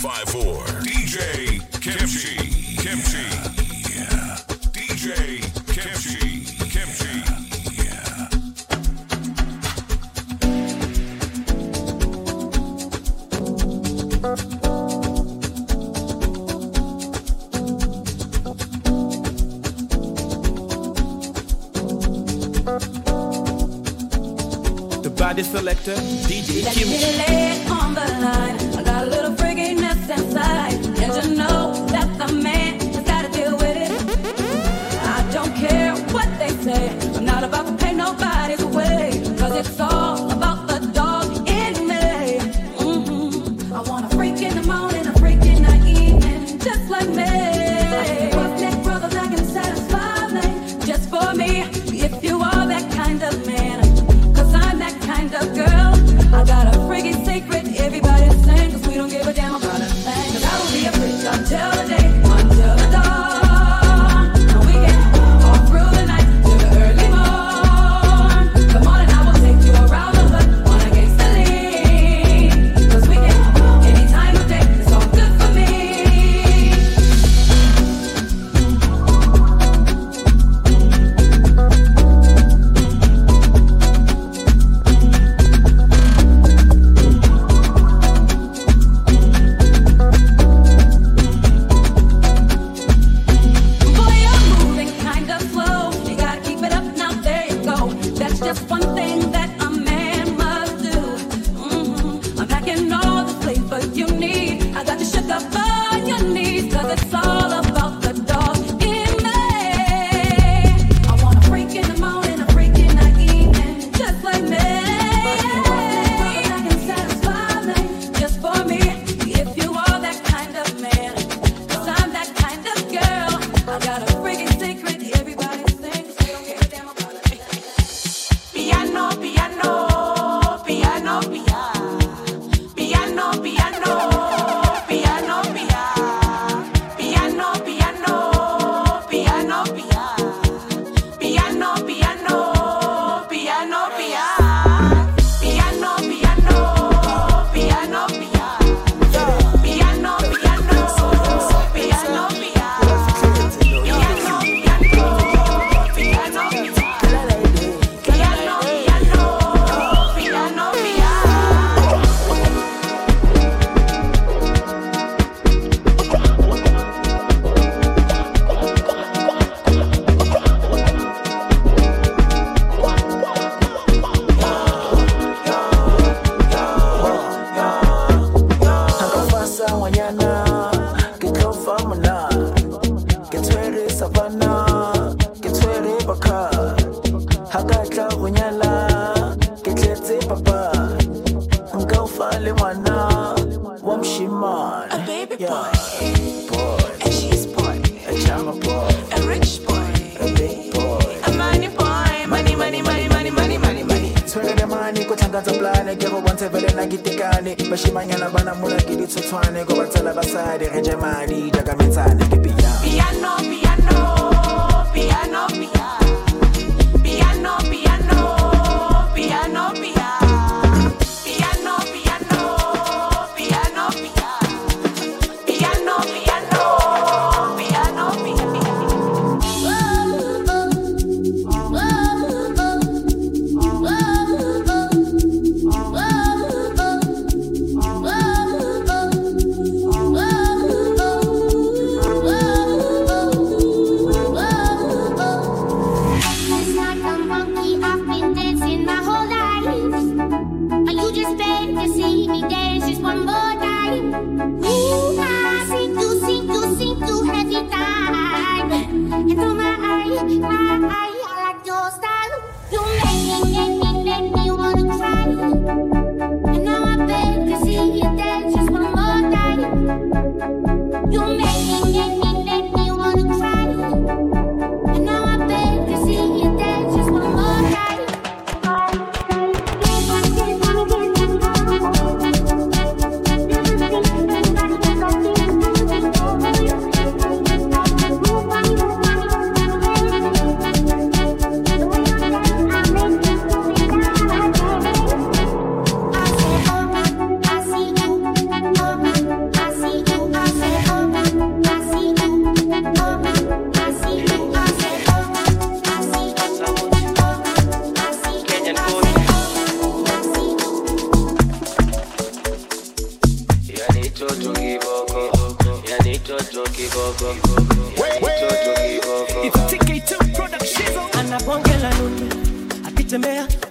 1054.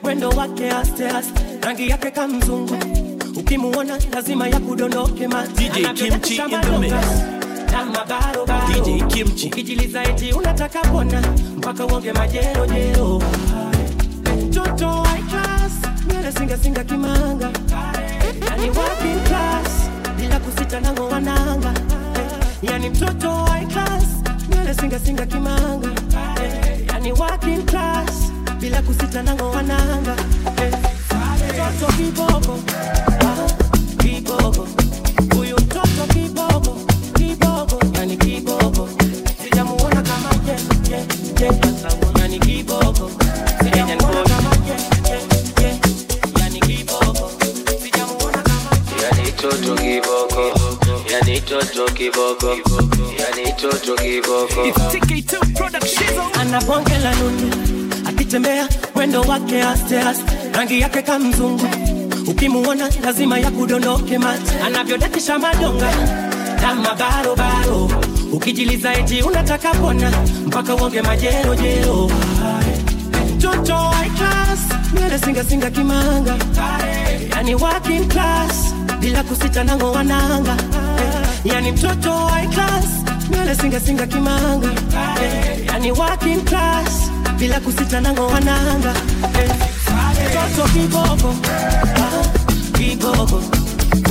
Mwendo wake aste aste. Rangi yake kamzungu ukimuona lazima ya kudondoke mati DJ Kimchi in the mix. na mabarobaro DJ Kimchi. ukijiliza eti unataka pona mpaka uonge majerojero mtoto high class nywele kimanga. Yani working class? Bila kusita nango wananga. Yani mtoto high class nywele kimanga. Yani working class bila kusita nango wananga kiboko ah, huyu mtoto kiboko kiboko yani kiboko sijamuona kama je je je yani kiboko sijamuona kama je je je yani kiboko sijamuona kama yani toto kiboko yani toto kiboko yani toto kiboko It's TK2 Production. anabonge la nuni akitembea mwendo wake aste rangi yake kamzungu ukimuona lazima ya kudondoke mate. Anavyodakisha madonga na mabarobaro ukijiliza eti unataka pona mpaka uonge majerojero mtoto high class singasinga kimanga. Yani working bila kusita nango wananga yani mtoto high class singasinga kimanga. Yani working bila kusita nango wananga. Mtoto kiboko. Ah, kibogo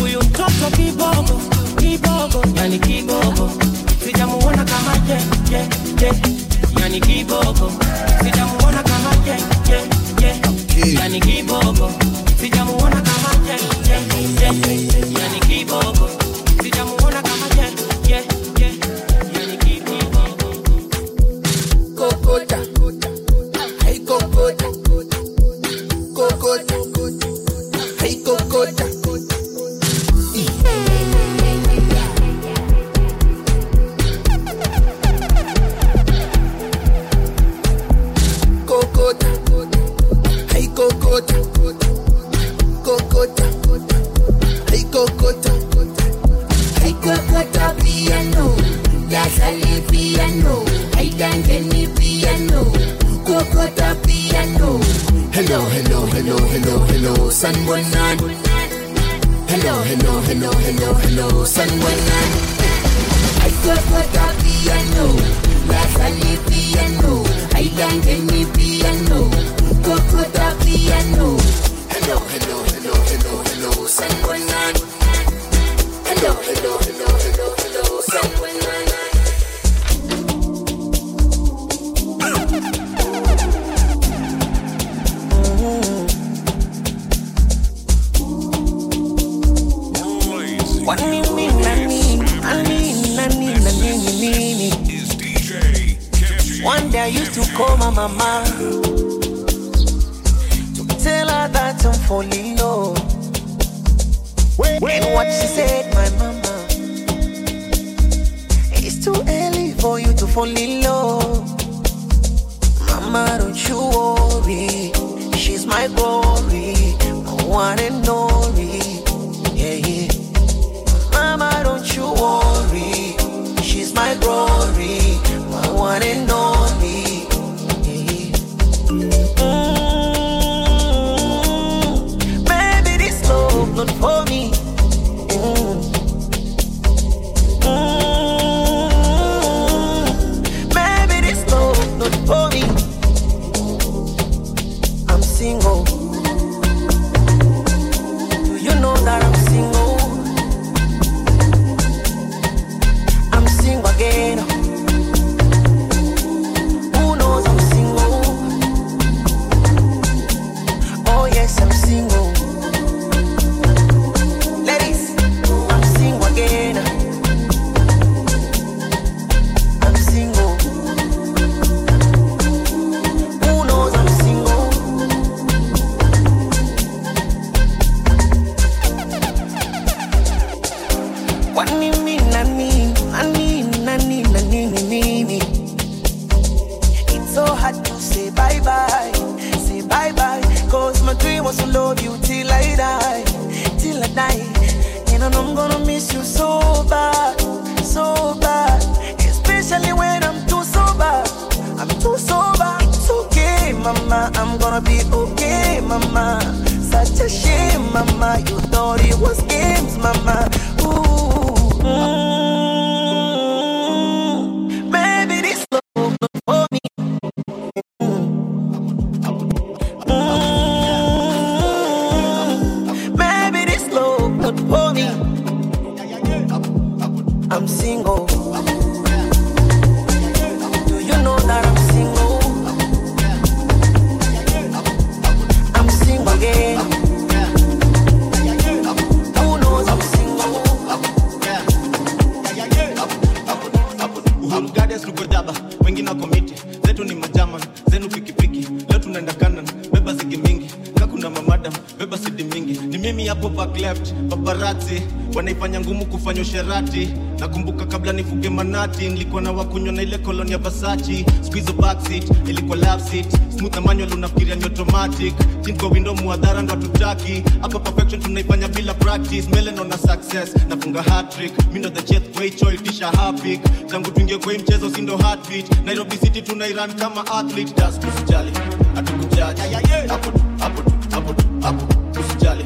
huyu mtoto kibogo kibogo yani kibogo sijamuona kama je je je yani kibogo sijamuona kama je je je yani kibogo sijamuona kama je je je yani kibogo sijamuona amgades lugojaba wengine wakomiti zetu ni majaman. Zenu pikipiki leo tunaenda kanan beba zigi mingi. Kakuna mamadam. Beba sidi mingi. Ni mimi hapo back left. Wanaifanya ngumu kufanya usherati. Nakumbuka kabla nifuge manati, nilikuwa na wakunywa na ile koloni ya Versace. Squeeze back seat, ilikuwa love seat. Smooth na manual unafikiria ni automatic. Chini window muadhara ndo hatutaki. Hapa perfection tunaifanya bila practice. Mbele naona success, nafunga hat trick. Mimi ndo the jet way choy tisha hapik. Tangu tuingie kwa mchezo si ndo heartbeat. Nairobi City tunairan kama athlete. Just tusijali, hatukujaji. Hapo hapo hapo hapo tusijali.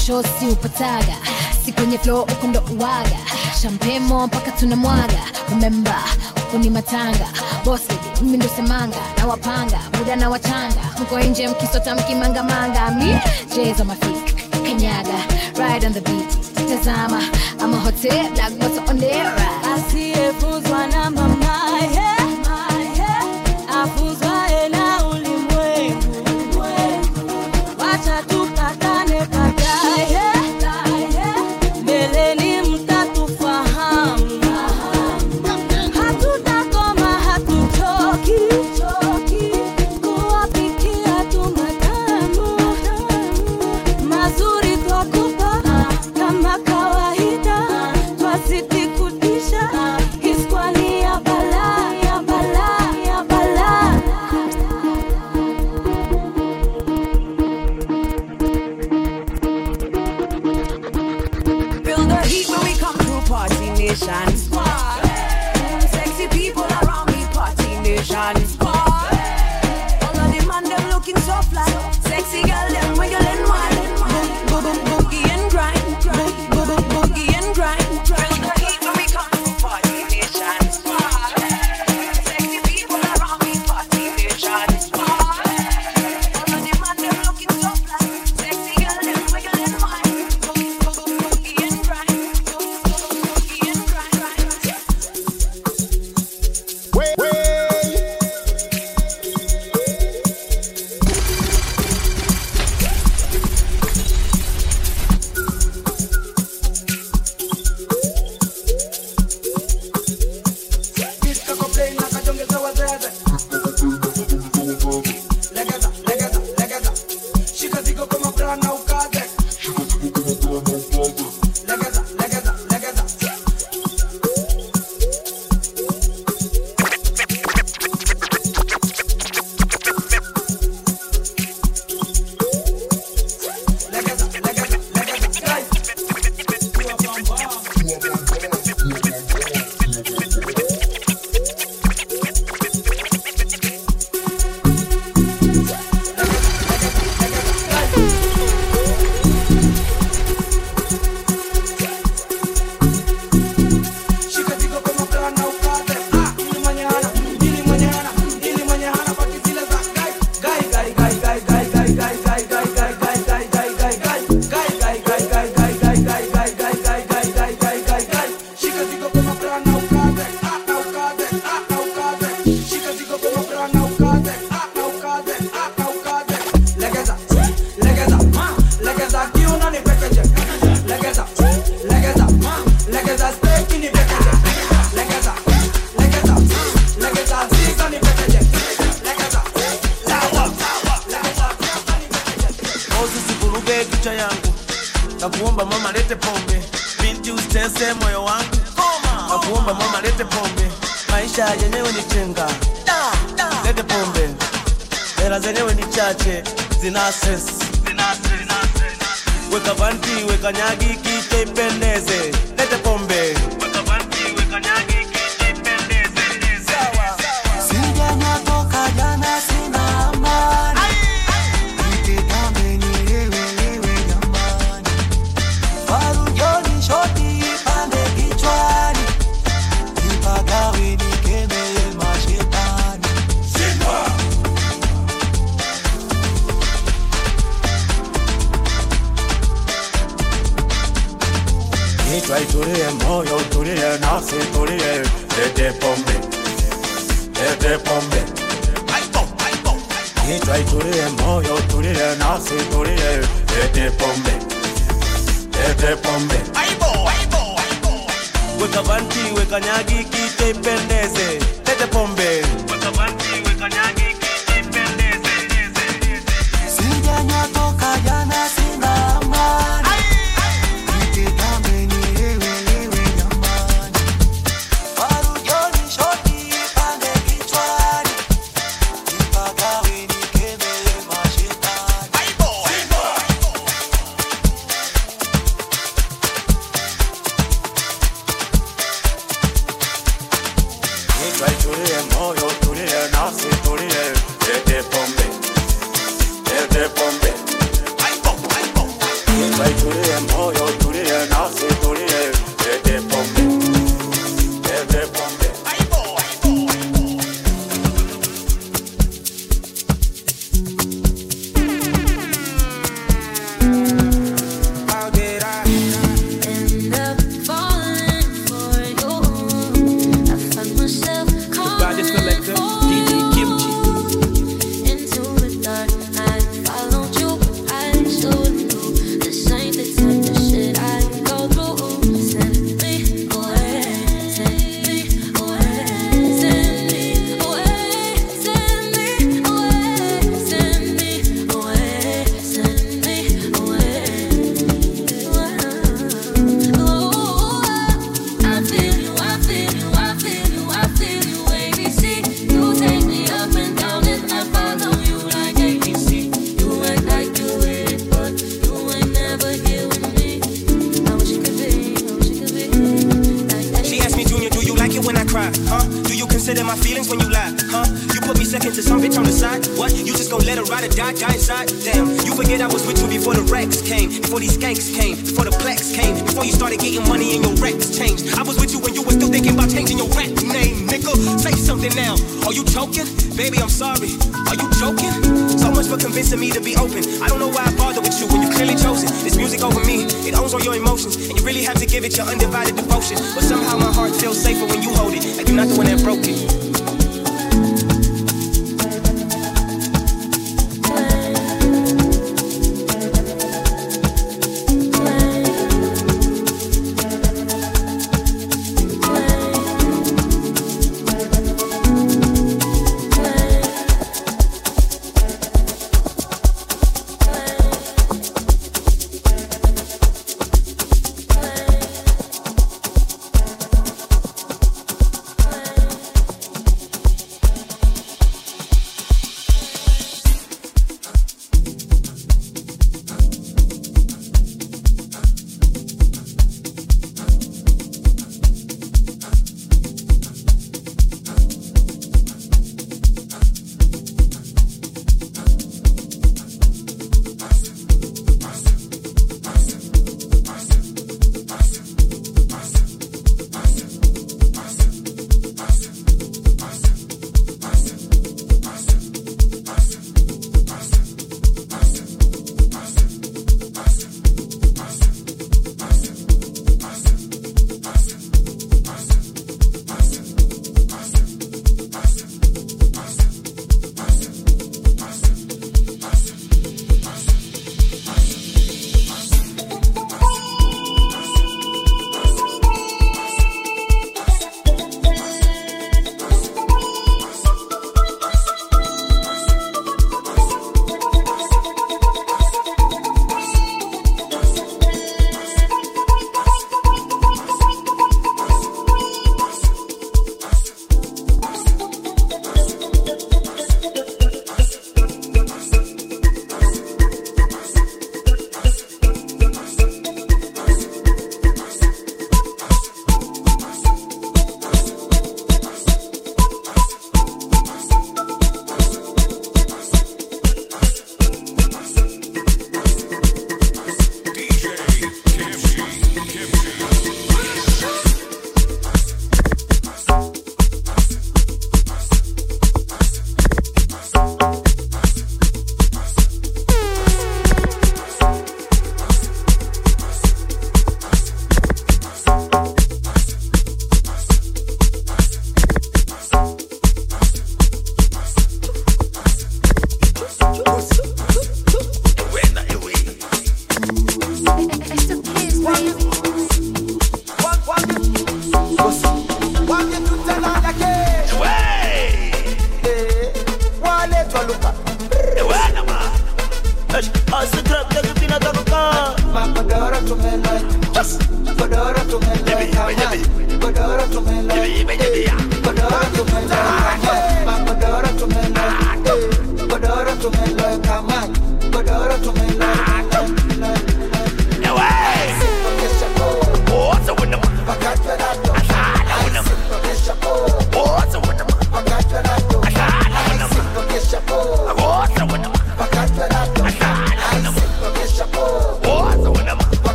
mwisho si upataga si kwenye flo huku ndo uwaga. Shampemo mpaka tunamwaga umemba huku ni matanga. Bosi mimi ndo semanga na wapanga muda na wachanga. Mko nje mkisota mkimangamanga mi jeza mafik kanyaga ride on the beat. Tazama ama hotel black moto on the right asiyefuzwa na mama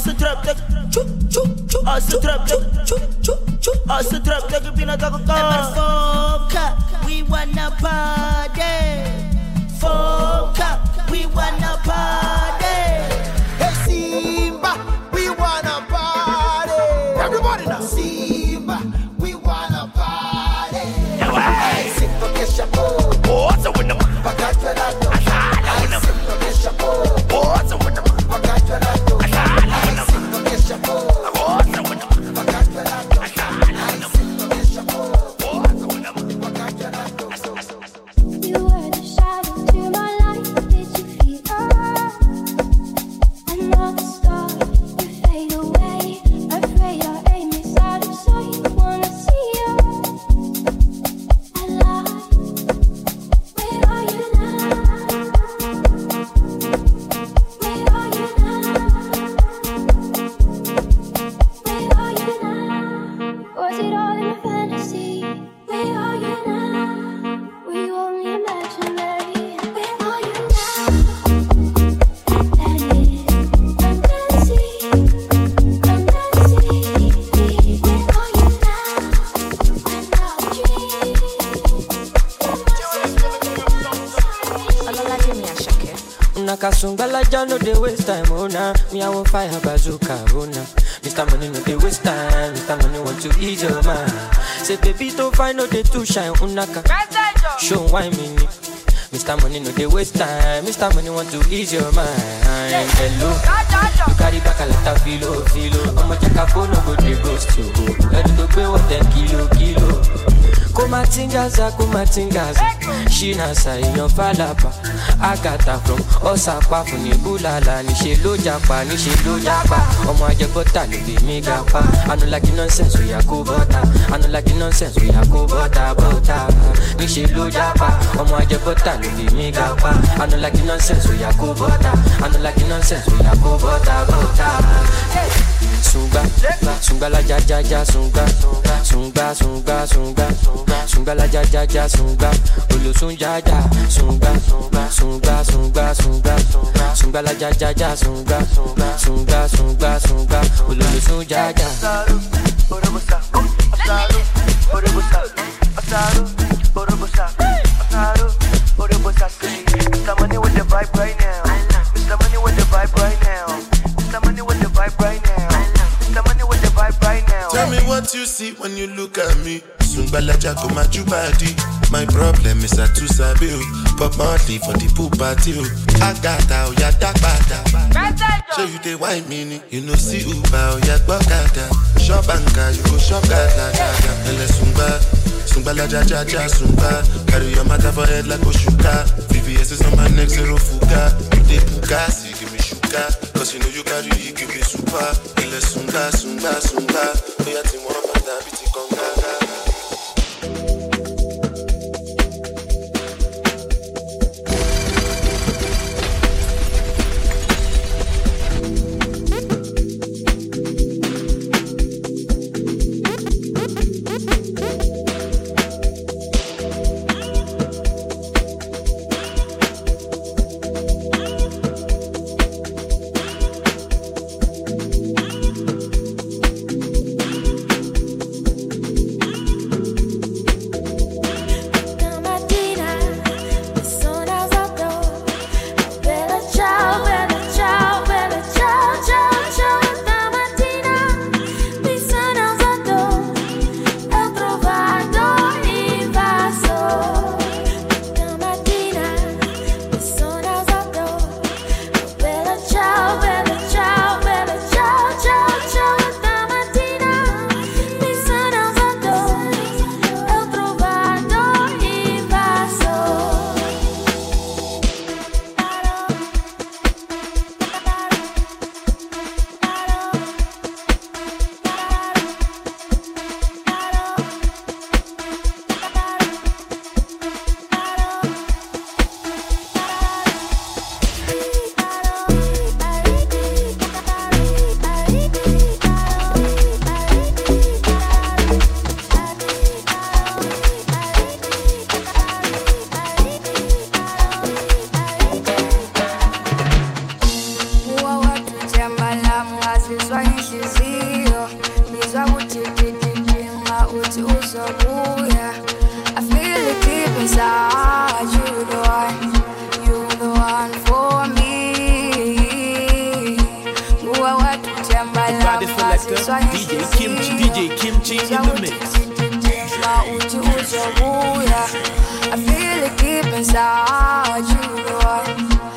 Asa trap tak, we wanna party. We wanna party. Say baby to find no dey too shine, unaka. Show why me. Mr. Money no dey waste time, Mr. Money want to ease your mind. Hello, you carry back a lot of filo, filo. I'ma check a phone, no go dey ghost you. Ready to pay what ten kilo, kilo. Kumatingaza kumatingaza èèyàn fàlàpà àgàtà from ọ̀sàpá fún ní búlàlà níṣẹ́ ló japa níṣẹ́ ló japa ọmọ ajẹbọ́tà ló lè mí gapa anulagi nonsense oya kó bọ́tà anulagi nonsense oya kó bọ́tà bọ́tà níṣẹ́ ló japa ọmọ ajẹbọ́tà ló lè mí gapa anulagi nonsense oya kó bọ́tà anulagi nonsense oya kó bọ́tà bọ́tà. Sunga, sunga la ja ja ja sunga, sunga sunga sunga, sunga la ja ja ja sunga, olosun ja ja sunga, sunga sunga sunga, sunga la ja ja ja sunga, sunga sunga sunga, olosun ja ja. You you look at me. Sungbalaja go my body. My problem is I too sabi o. Bob Marley for the pool party oh. o. Agata oya oh, dagbada. So you the wine mini. You know see Uber oh, oya gbọ́kada. Shop anka you go shop gada gada. Ẹlẹ sungba. Sungbalaja ja ja sungba. Carry your matter for head like Oshuka. VVS is on my neck zero fuga. You dey puka see give me sugar. Cause you know you carry it give me super. Ẹlẹ sunga sunga sunga. Oya ti la Body selector, DJ Kimchi, DJ Kimchi in the mix. Tena uthi uzobuya. I feel it deep inside, the you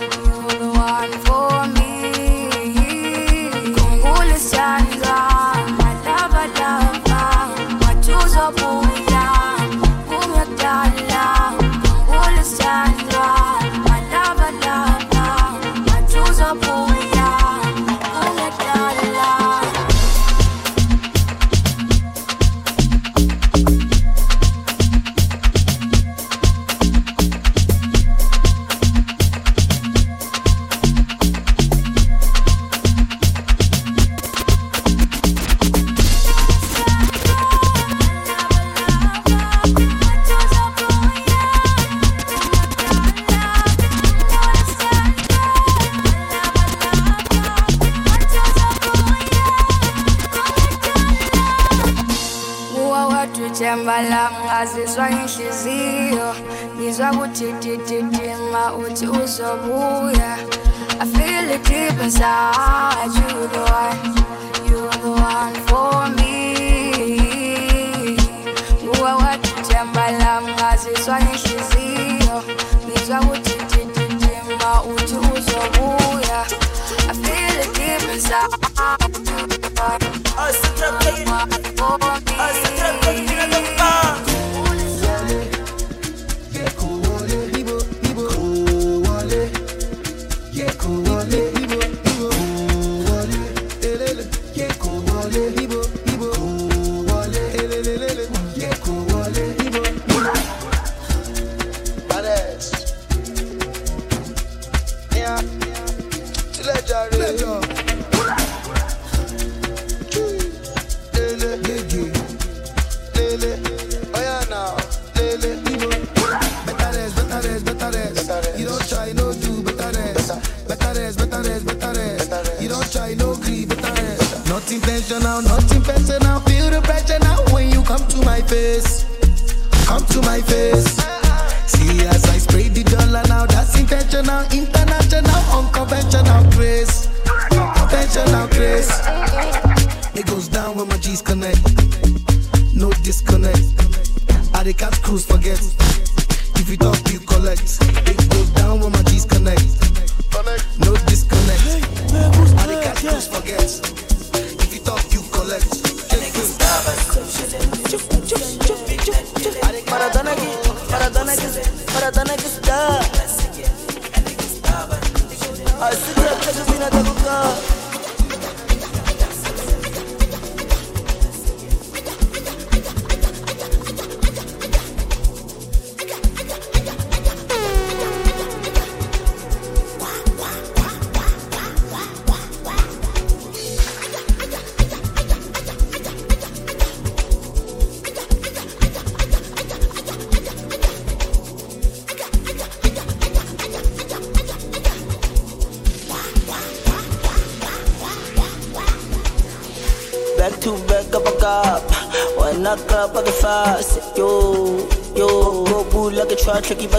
Maradona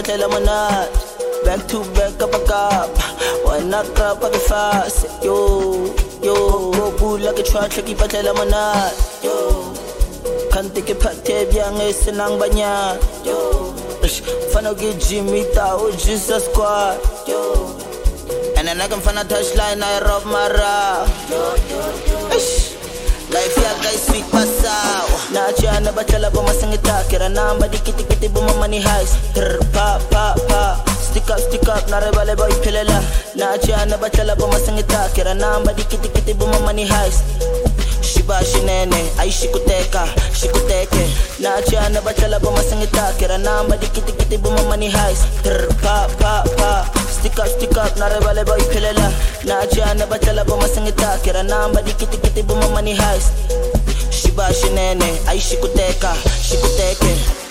tell 'em I'm not. Back to back up a cop. When I clap, I get fast. Yo, yo, go boo like a try tricky, but tell 'em I'm not. Yo, can't take a pate biang es nang banyak. Yo, ish, fano get Jimmy tao Jesus squad. Yo, and then I can find a touchline, I rob my rap. Ish. Life ya guys sweet pasaw Na acha na bachala pa masangita Kira namba di kiti kiti buma money heist. Trr pa pa pa Stick up stick up na rebale boy pilela Na acha na bachala pa masangita Kira namba di kiti kiti buma money heist. Shiba shinene ay shikuteka shikuteke. Na acha na bachala pa masangita Kira namba di kiti kiti buma money heist. Trr pa pa pa Stick up, stick up, na rebale boy pilela Na acha na bachala pa masangita Kira namba di kiti buma money heist. Shiba shinene ay shikuteka shikuteke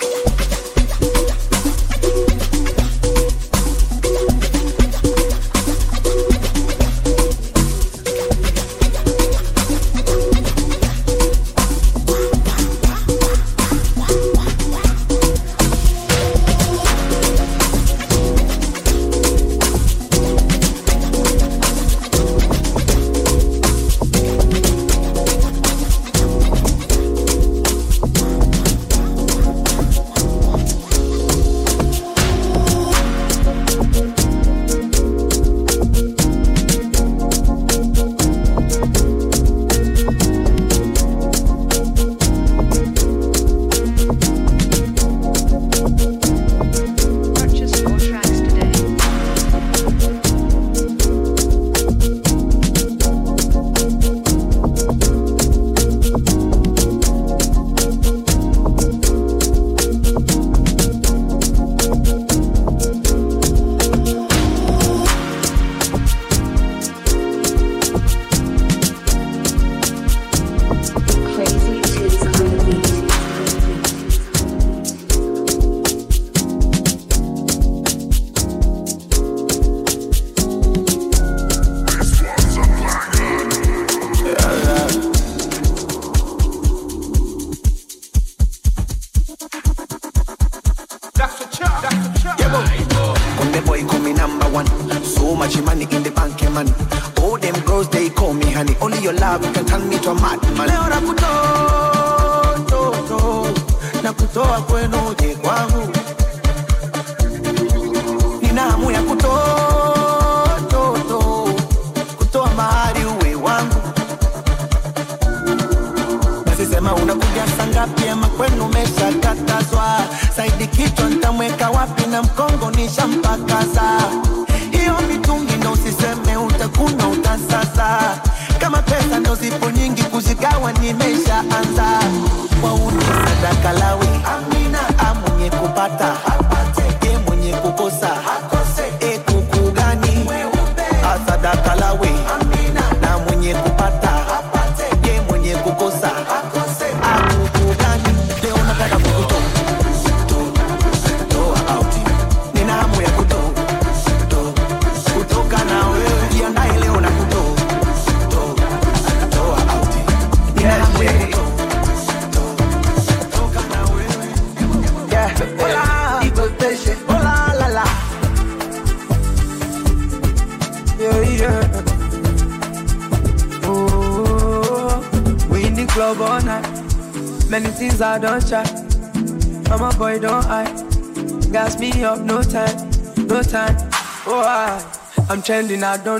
trending, I don't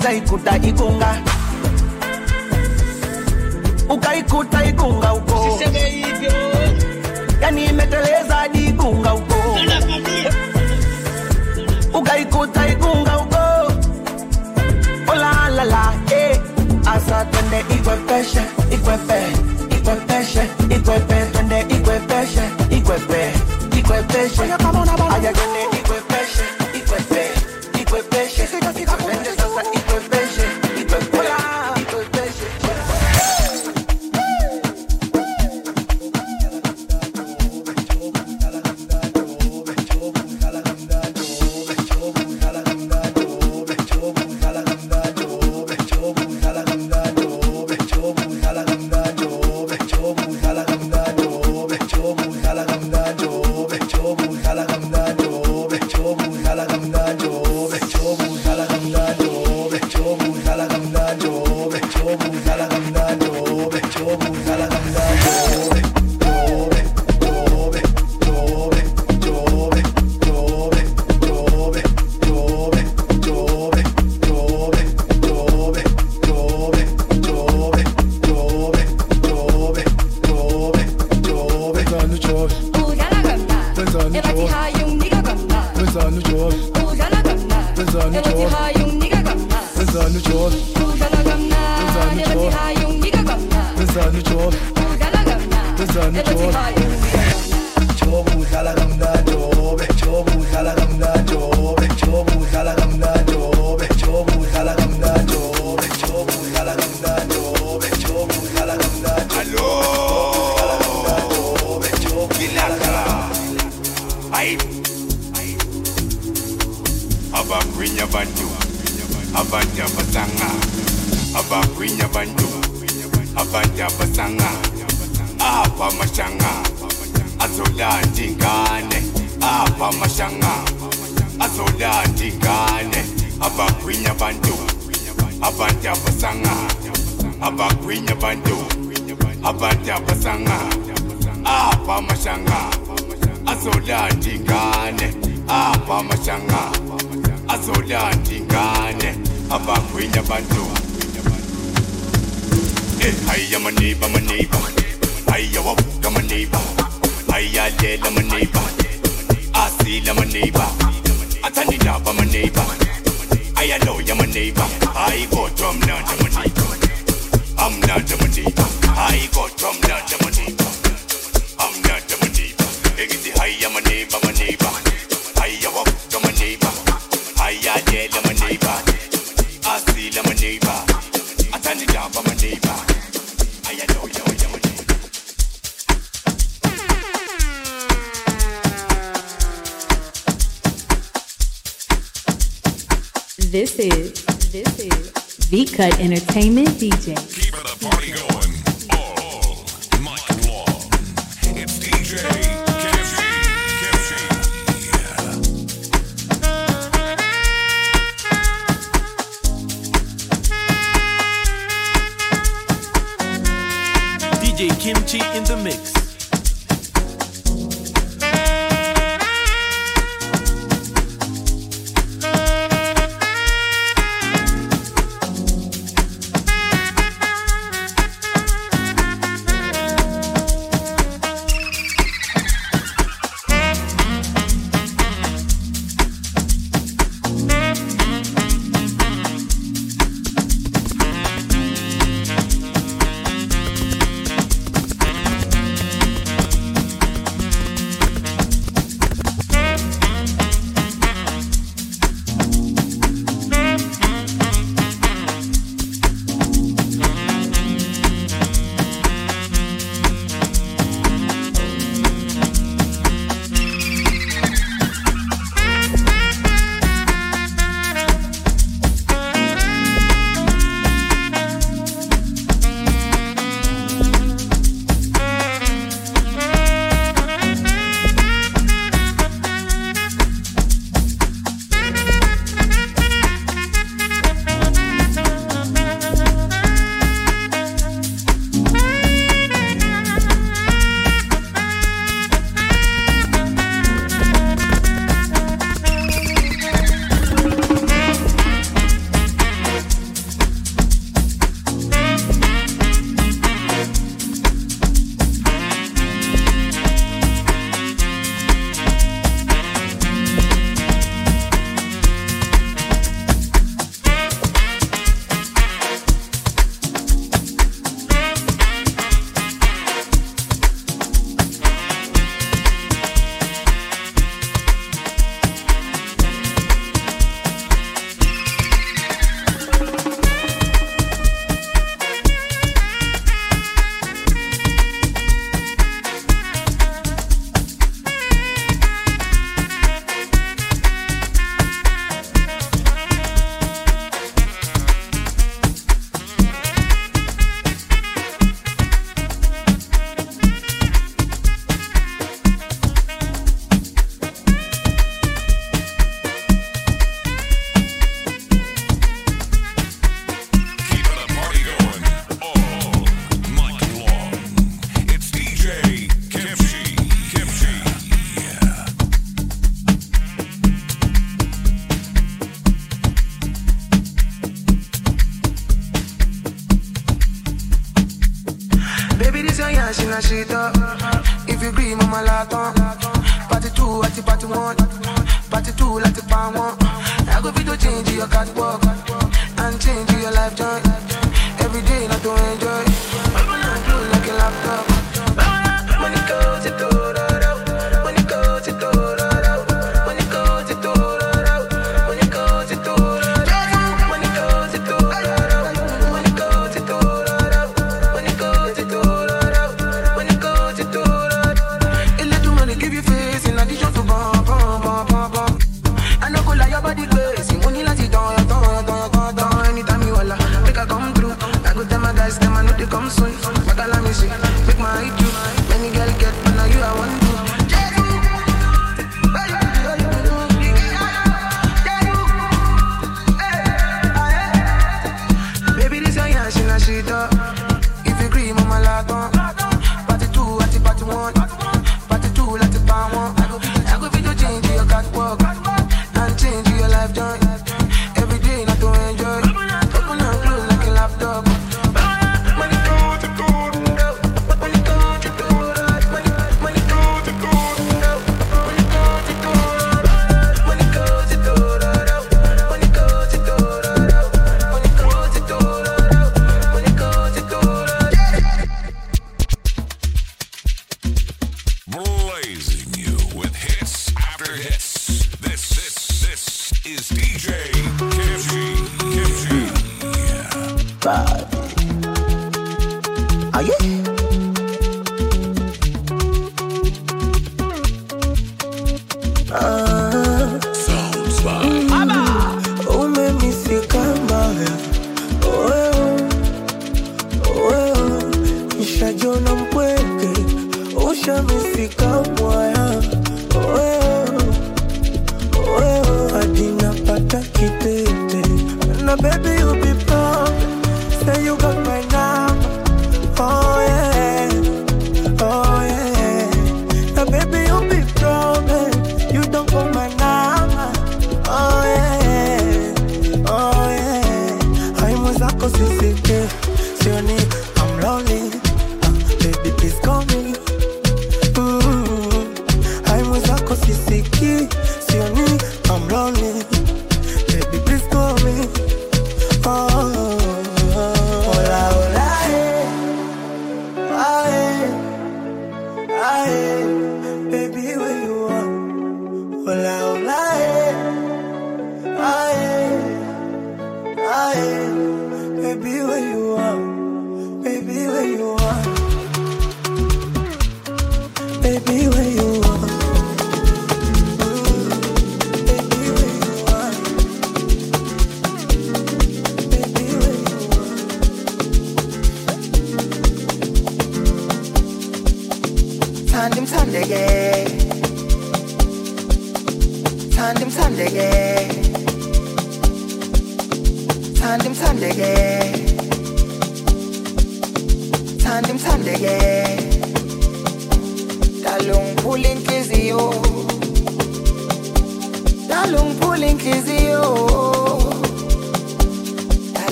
ukaizaiikuta igunga, ukaikuta igunga uko. Yani imeteleza di ikunga uko. Ukaikuta igunga uko. Olalala eh. asa twende ikwepeshe ikwepe ikwepeshe ikwepe twende ikwepeshe ikwepe ikwepeshe aya twende This is this is V Cut Entertainment DJ. Keep the party going.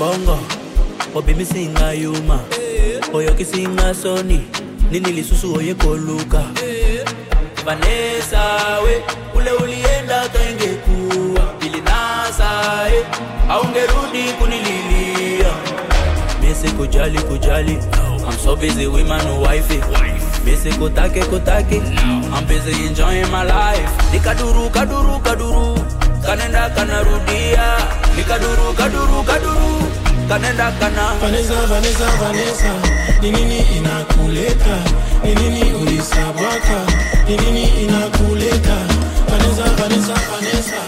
Bambongo obimisinga yuma. Oyokisinga soni. Nini lisusu oyekoluka vanesa we ule ulienda kaingekuwa ilinasa aungerudi kunililia. Misi kujali kujali. I'm so busy with my kutake kutake. I'm busy enjoying my Nikaduru kaduru kaduru. Kanenda kanarudia. Nikaduru kaduru kaduru Kanenda kana Vanessa, Vanessa, Vanessa, ni inakuleta? Ni nini ulisabwaka? Ni nini inakuleta? Vanessa, Vanessa, Vanessa,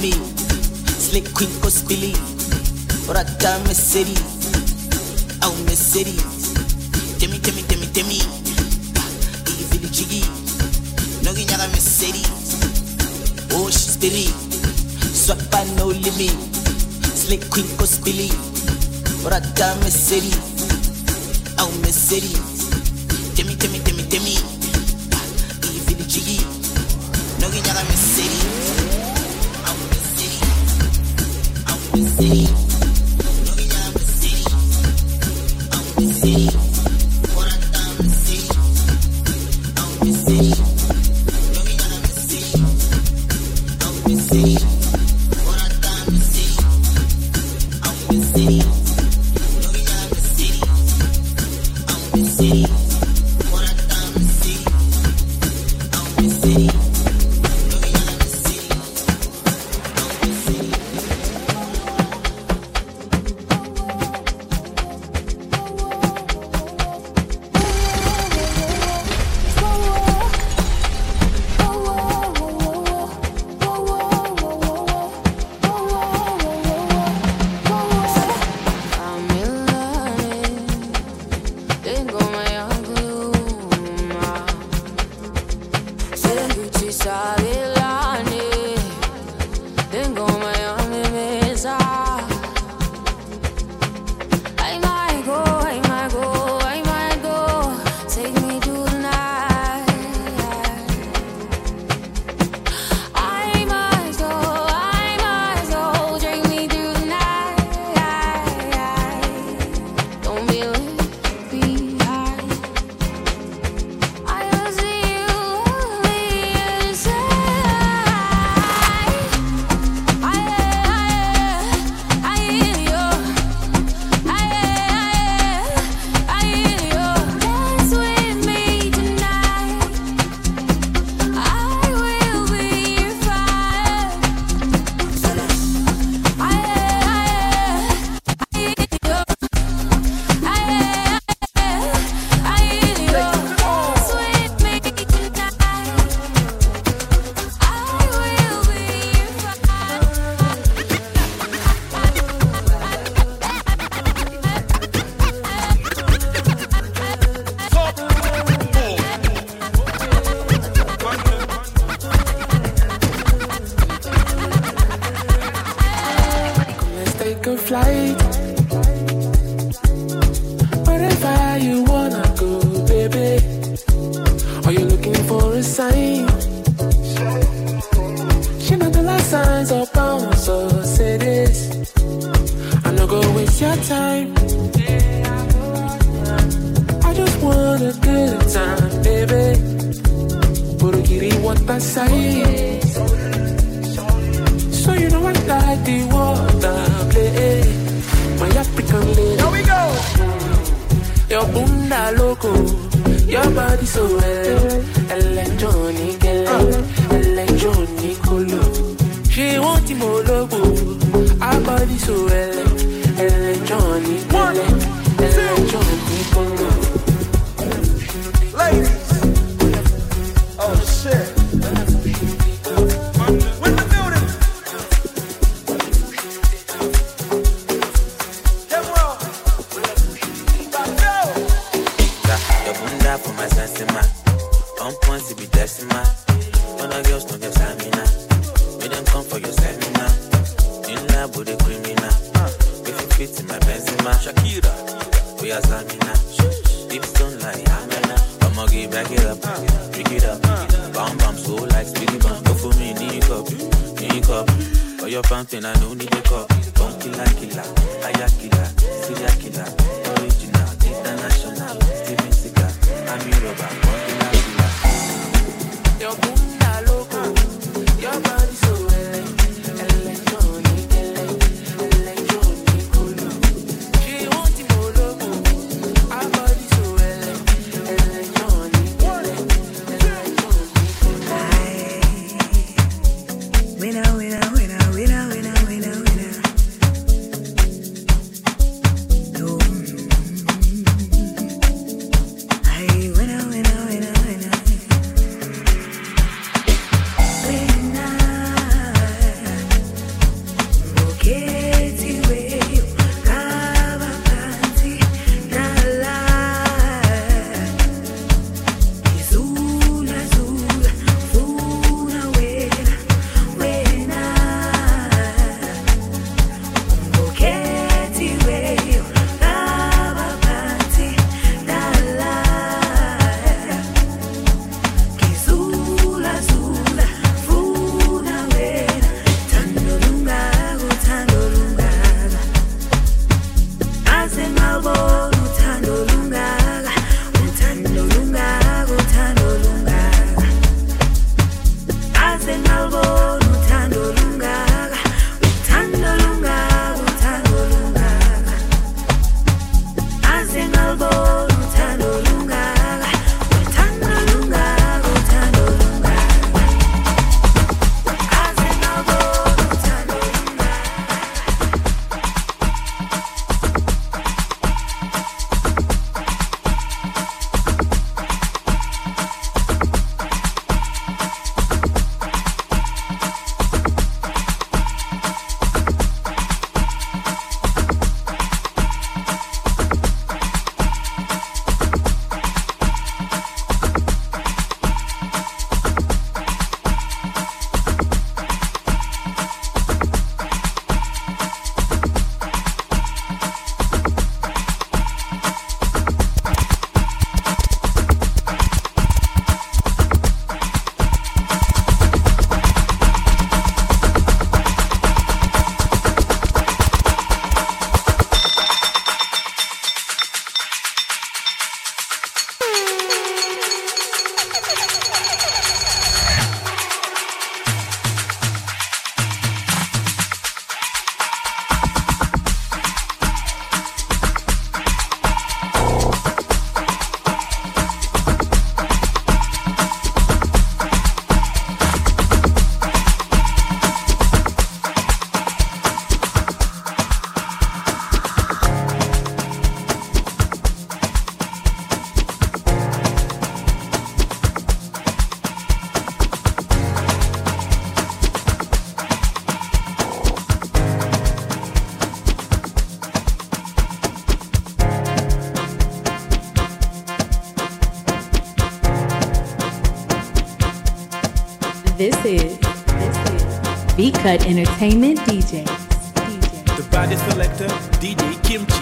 me. Slick quick go spilly. Rata me city. Oh me city. Demi demi demi demi. Evil jiggy. No ginyaga me city. Oh she's spilly. Swapa no limit. Slick quick go spilly. Rata me city. Oh me city. Cut Entertainment DJ. The baddest selector, DJ Kimchi.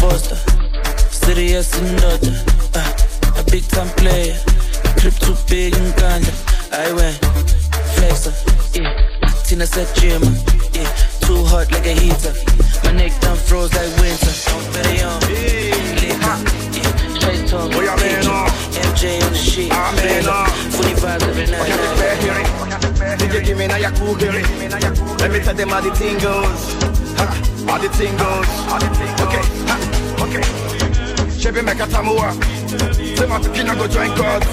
Don't foster. Serious and daughter. Uh, a big time player. Trip too big and ganja. I went flexer. Yeah, Tina said gym. Yeah, too hot like a heater. My neck done froze like winter. Don't bet it on me. Later. Yeah, straight talk. MJ on the sheet. Funny vibes every night. DJ give me now your cool. Let me tell them how the thing goes. How the thing goes. Okay, ha, okay. Chevy make a tamua. Say my picking go join God.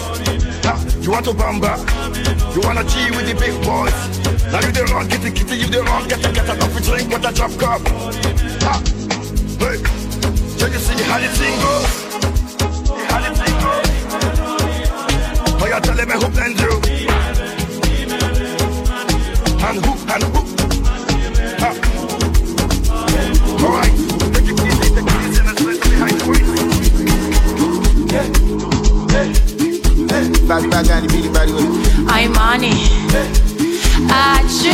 Ha, you want to bamba? You wanna G with the big boys? Now you the wrong, kitty kitty, you the wrong, get a get a coffee drink with a drop cup. Ha, hey, so you see how the thing goes. How the thing goes. Oh, you're telling me who blend you? and who and who. Bad and Billy bad way. I'm money. Achu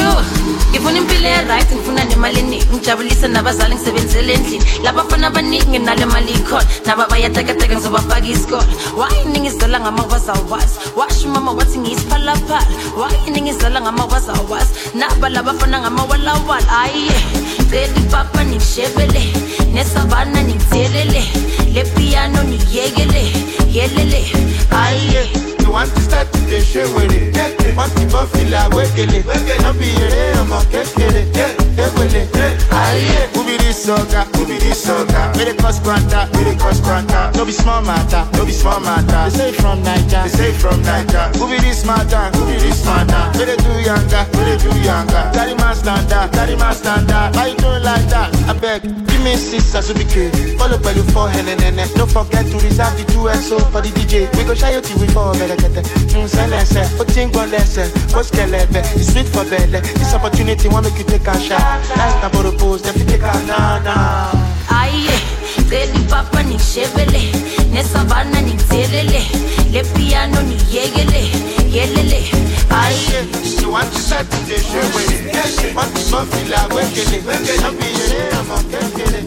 ngifuna impilo eright ngifuna nemali eningi ngijabulise nabazali ngisebenzele endlini. Labafana abaningi nginale mali ikhona naba bayatekateka ngizobafaka isikole. Wayini ngizala ngama wazawazi washo umama wathi ngiyisiphalaphala. Wayini ngizala ngama wazawazi naba labafana ngamawalawala ayiye cela ipapa ningishebele nesavana ningithelele. Le piano niyekele yelele ayiye want to start to the show with it. Want to go feel like wekele. Don't be a eh, I'm a kekele. Kekele. Aye. Who be this soca? Who be this soca? Where they cost quanta? Where they cost quanta? No be small matter. No be small matter. They say from Niger. They say from Niger. Who be this matter? Who be this matter? Where they do younger? Where they do younger? Daddy man standard. Daddy man standard. Why you doing like that? I beg. Give me six as we be Follow by you for hen Don't forget to reserve the two SO for the DJ. We go shy you till we fall better get it. Mm, selese. Put thing on lesson. What's kelebe? It's sweet for belly. This opportunity want make you take a shot. That's the bottle pose. Then we take a na na. ayiye cela ipapa ningishebele nesavana ningithelele le piano niyekele yelele ayiye She want to start to the show with it. Want to go feel like wekele. Don't be a I'm a kekele.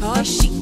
Oh, she, she, she,